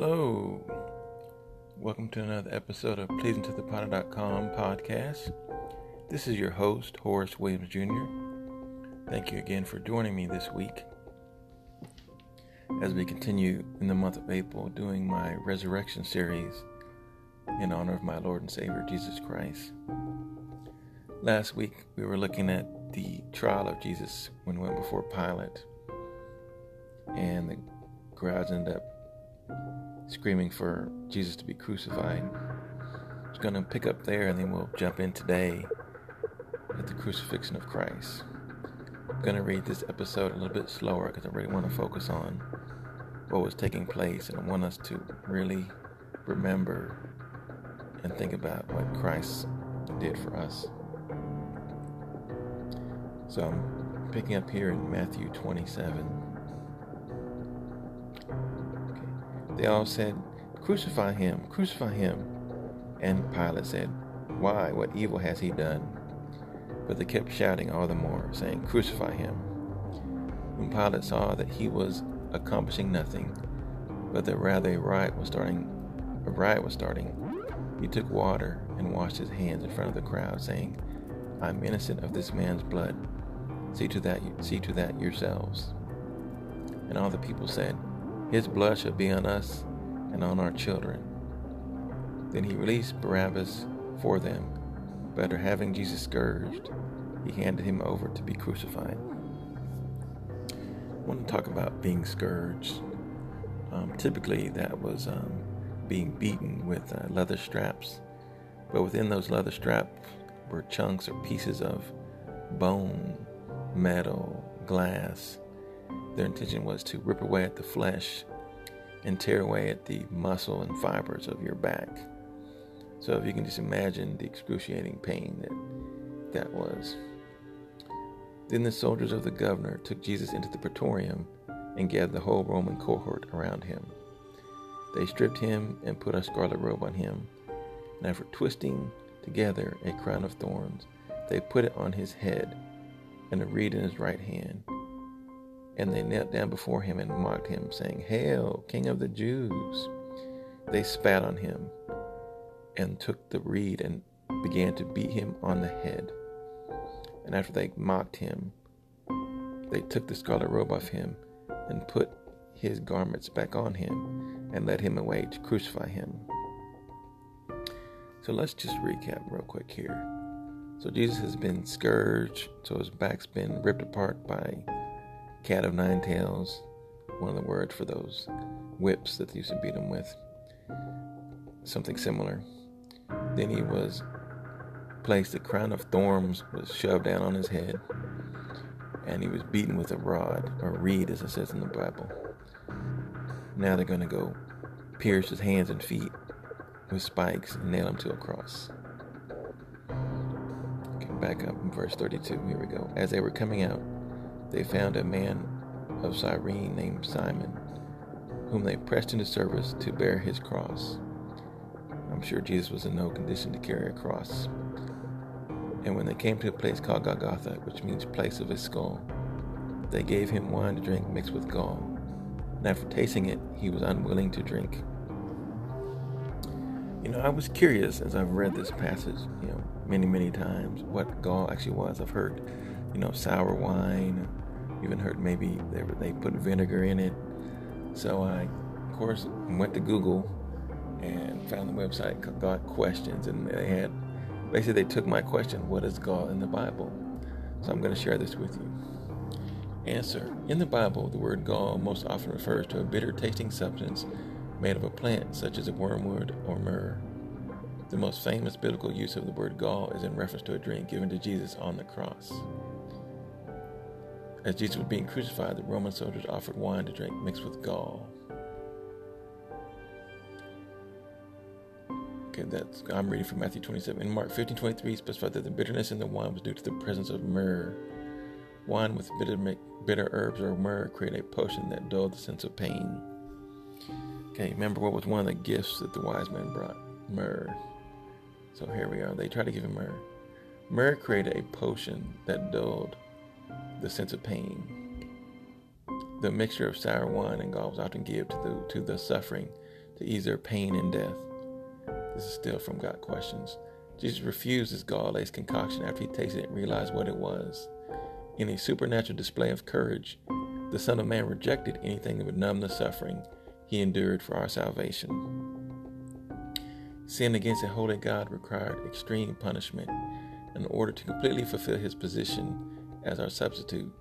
Hello. Welcome to another episode of Pleasing to the Potter.com podcast. This is your host, Horace Williams Jr. Thank you again for joining me this week as we continue in the month of April doing my resurrection series in honor of my Lord and Savior Jesus Christ. Last week we were looking at the trial of Jesus when he went before Pilate, and the crowds ended up screaming for Jesus to be crucified. It's going to pick up there and then we'll jump in today at the crucifixion of Christ. I'm going to read this episode a little bit slower because I really want to focus on what was taking place and I want us to really remember and think about what Christ did for us. So I'm picking up here in Matthew 27. They all said, Crucify him, crucify him. And Pilate said, Why? What evil has he done? But they kept shouting all the more, saying, Crucify him. When Pilate saw that he was accomplishing nothing, but that rather a riot was starting, a riot was starting, he took water and washed his hands in front of the crowd, saying, I'm innocent of this man's blood. See to that, see to that yourselves. And all the people said, his blood shall be on us and on our children. Then he released Barabbas for them, but after having Jesus scourged, he handed him over to be crucified. I want to talk about being scourged. Um, typically, that was um, being beaten with uh, leather straps, but within those leather straps were chunks or pieces of bone, metal, glass, their intention was to rip away at the flesh and tear away at the muscle and fibers of your back. So if you can just imagine the excruciating pain that that was. Then the soldiers of the governor took Jesus into the praetorium and gathered the whole Roman cohort around him. They stripped him and put a scarlet robe on him, and after twisting together a crown of thorns, they put it on his head and a reed in his right hand. And they knelt down before him and mocked him, saying, Hail, King of the Jews! They spat on him and took the reed and began to beat him on the head. And after they mocked him, they took the scarlet robe off him and put his garments back on him and led him away to crucify him. So let's just recap real quick here. So Jesus has been scourged, so his back's been ripped apart by cat of nine tails, one of the words for those whips that they used to beat him with. Something similar. Then he was placed, a crown of thorns was shoved down on his head, and he was beaten with a rod, or reed, as it says in the Bible. Now they're going to go pierce his hands and feet with spikes and nail him to a cross. Okay, back up in verse 32. Here we go. As they were coming out, they found a man of Cyrene named Simon, whom they pressed into service to bear his cross. I'm sure Jesus was in no condition to carry a cross. And when they came to a place called Golgotha, which means place of his skull, they gave him wine to drink mixed with gall. And after tasting it, he was unwilling to drink. You know, I was curious as I've read this passage, you know, many, many times, what gall actually was. I've heard, you know, sour wine, even heard maybe they, they put vinegar in it. So I, of course, went to Google and found the website Got Questions, and they had basically they took my question, "What is gall in the Bible?" So I'm going to share this with you. Answer: In the Bible, the word gall most often refers to a bitter-tasting substance made of a plant, such as a wormwood or myrrh. The most famous biblical use of the word gall is in reference to a drink given to Jesus on the cross. As Jesus was being crucified, the Roman soldiers offered wine to drink mixed with gall. Okay, that's I'm reading from Matthew 27. In Mark 15, 23 specified that the bitterness in the wine was due to the presence of myrrh. Wine with bitter, bitter herbs or myrrh create a potion that dulled the sense of pain. Okay, remember what was one of the gifts that the wise men brought? Myrrh. So here we are. They tried to give him myrrh. Myrrh created a potion that dulled the sense of pain. The mixture of sour wine and gall was often given to the, to the suffering to ease their pain and death. This is still from Got Questions. Jesus refused his gall laced concoction after he tasted it and realized what it was. In a supernatural display of courage, the Son of Man rejected anything that would numb the suffering he endured for our salvation. Sin against a holy God required extreme punishment. In order to completely fulfill his position as our substitute,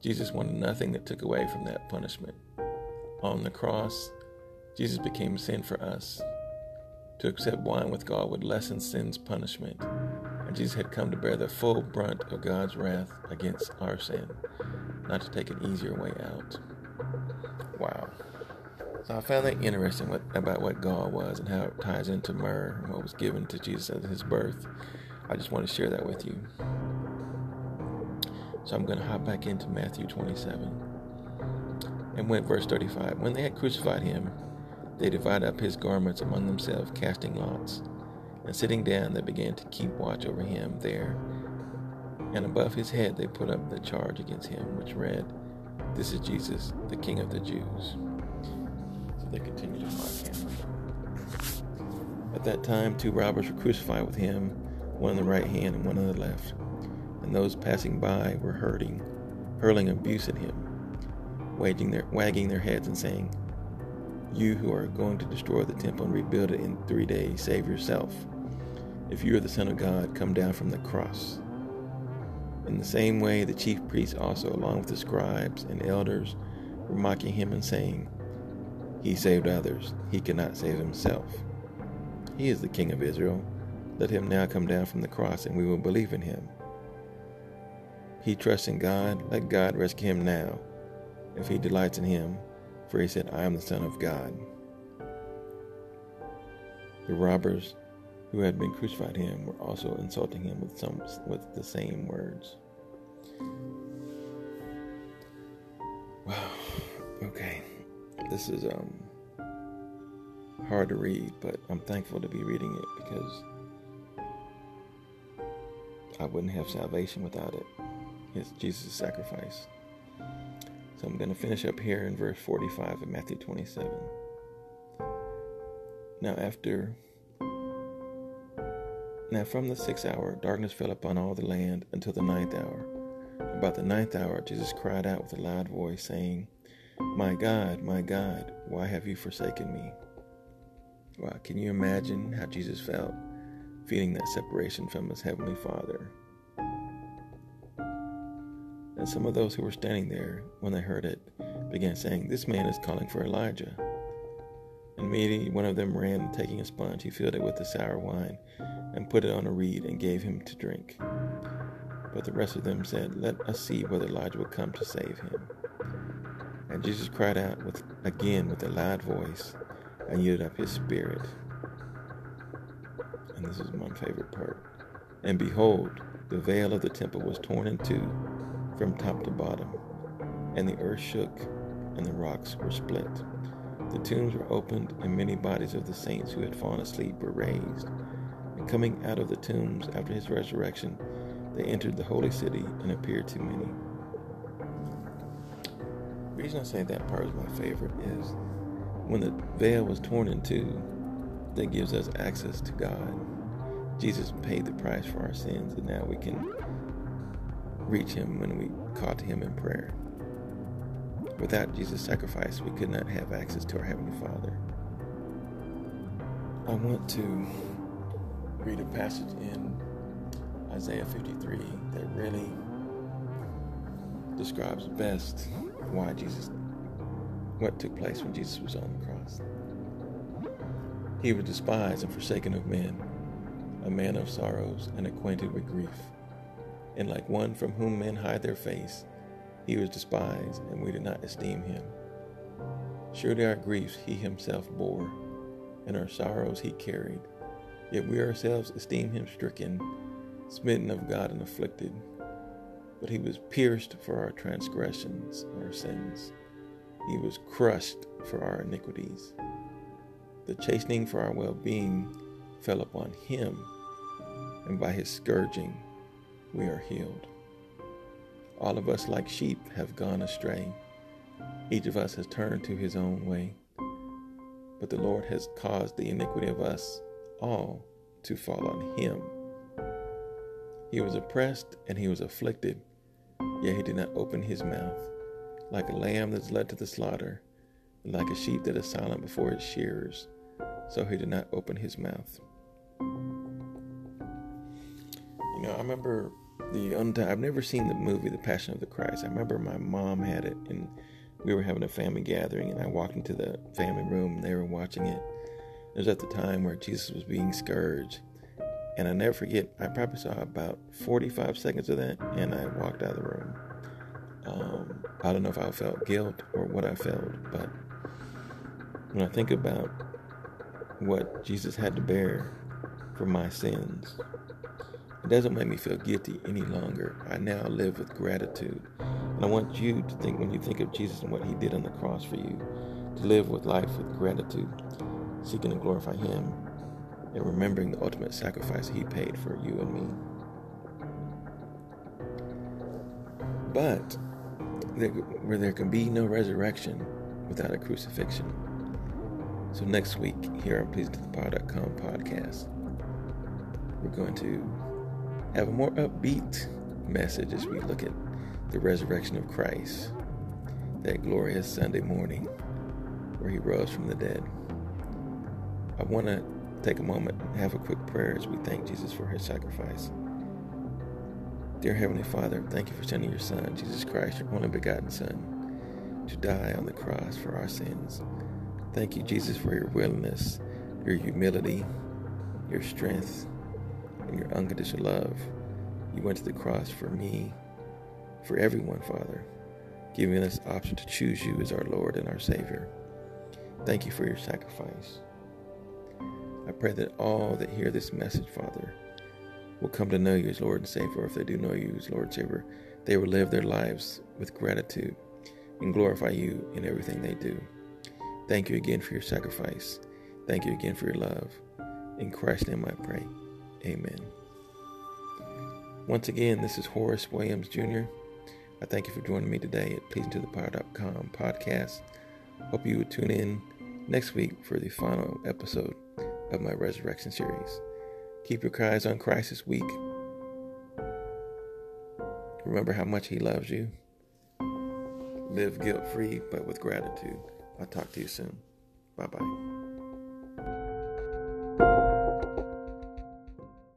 Jesus wanted nothing that took away from that punishment. On the cross, Jesus became sin for us. To accept wine with gall would lessen sin's punishment, and Jesus had come to bear the full brunt of God's wrath against our sin, not to take an easier way out. Wow. So I found that interesting what, about what gall was and how it ties into myrrh and what was given to Jesus at his birth. I just want to share that with you. So I'm going to hop back into Matthew 27 and went verse 35. When they had crucified him, they divided up his garments among themselves, casting lots. And sitting down, they began to keep watch over him there. And above his head, they put up the charge against him, which read, This is Jesus, the King of the Jews. So they continued to mock him. At that time, two robbers were crucified with him, one on the right hand and one on the left. And those passing by were hurting, hurling abuse at him, waging their, wagging their heads and saying, you who are going to destroy the temple and rebuild it in three days, save yourself. If you are the Son of God, come down from the cross. In the same way, the chief priests also, along with the scribes and elders, were mocking him and saying, He saved others, he cannot save himself. He is the King of Israel. Let him now come down from the cross, and we will believe in him. He trusts in God. Let God rescue him now, if he delights in him for he said, I am the Son of God. The robbers who had been crucified him were also insulting him with some with the same words. Wow. Okay. This is um hard to read, but I'm thankful to be reading it because I wouldn't have salvation without it. It's Jesus' sacrifice. So I'm going to finish up here in verse 45 of Matthew 27. Now, after. Now, from the sixth hour, darkness fell upon all the land until the ninth hour. About the ninth hour, Jesus cried out with a loud voice, saying, My God, my God, why have you forsaken me? Wow, can you imagine how Jesus felt feeling that separation from his heavenly Father? And some of those who were standing there, when they heard it, began saying, This man is calling for Elijah. And immediately one of them ran, and taking a sponge, he filled it with the sour wine, and put it on a reed, and gave him to drink. But the rest of them said, Let us see whether Elijah will come to save him. And Jesus cried out with, again with a loud voice, and yielded up his spirit. And this is my favorite part. And behold, the veil of the temple was torn in two from top to bottom, and the earth shook, and the rocks were split. The tombs were opened, and many bodies of the saints who had fallen asleep were raised. And coming out of the tombs after his resurrection, they entered the holy city and appeared to many. The reason I say that part is my favorite is when the veil was torn in two, that gives us access to God. Jesus paid the price for our sins, and now we can reach him when we call to him in prayer. Without Jesus' sacrifice, we could not have access to our Heavenly Father. I want to read a passage in Isaiah 53 that really describes best why Jesus, what took place when Jesus was on the cross. He was despised and forsaken of men, a man of sorrows and acquainted with grief and like one from whom men hide their face, he was despised, and we did not esteem him. Surely our griefs he himself bore, and our sorrows he carried. Yet we ourselves esteem him stricken, smitten of God, and afflicted. But he was pierced for our transgressions, our sins. He was crushed for our iniquities. The chastening for our well being fell upon him, and by his scourging, we are healed. All of us, like sheep, have gone astray. Each of us has turned to his own way. but the Lord has caused the iniquity of us all to fall on him. He was oppressed and he was afflicted, yet he did not open his mouth. Like a lamb that is led to the slaughter, and like a sheep that is silent before its shearers, so he did not open his mouth. You know, I remember the unti- I've never seen the movie The Passion of the Christ. I remember my mom had it, and we were having a family gathering, and I walked into the family room, and they were watching it. It was at the time where Jesus was being scourged, and I never forget. I probably saw about 45 seconds of that, and I walked out of the room. Um, I don't know if I felt guilt or what I felt, but when I think about what Jesus had to bear for my sins, it doesn't make me feel guilty any longer. I now live with gratitude. And I want you to think, when you think of Jesus and what he did on the cross for you, to live with life with gratitude, seeking to glorify him, and remembering the ultimate sacrifice he paid for you and me. But there, where there can be no resurrection without a crucifixion. So next week here on PleasingToThePod.com podcast, we're going to have a more upbeat message as we look at the resurrection of Christ, that glorious Sunday morning where he rose from the dead. I want to take a moment and have a quick prayer as we thank Jesus for his sacrifice. Dear Heavenly Father, thank you for sending your Son, Jesus Christ, your only begotten Son, to die on the cross for our sins. Thank you, Jesus, for your willingness, your humility, your strength, and your unconditional love. You went to the cross for me, for everyone, Father, giving us the option to choose you as our Lord and our Savior. Thank you for your sacrifice. I pray that all that hear this message, Father, will come to know you as Lord and Savior. If they do know you as Lord and Savior, they will live their lives with gratitude and glorify you in everything they do. Thank you again for your sacrifice. Thank you again for your love. In Christ's name I pray. Amen. Once again, this is Horace Williams Jr. I thank you for joining me today at PleasingToThePod.com podcast. Hope you would tune in next week for the final episode of my resurrection series. Keep your eyes on Christ this week. Remember how much He loves you. Live guilt free, but with gratitude. I'll talk to you soon. Bye bye.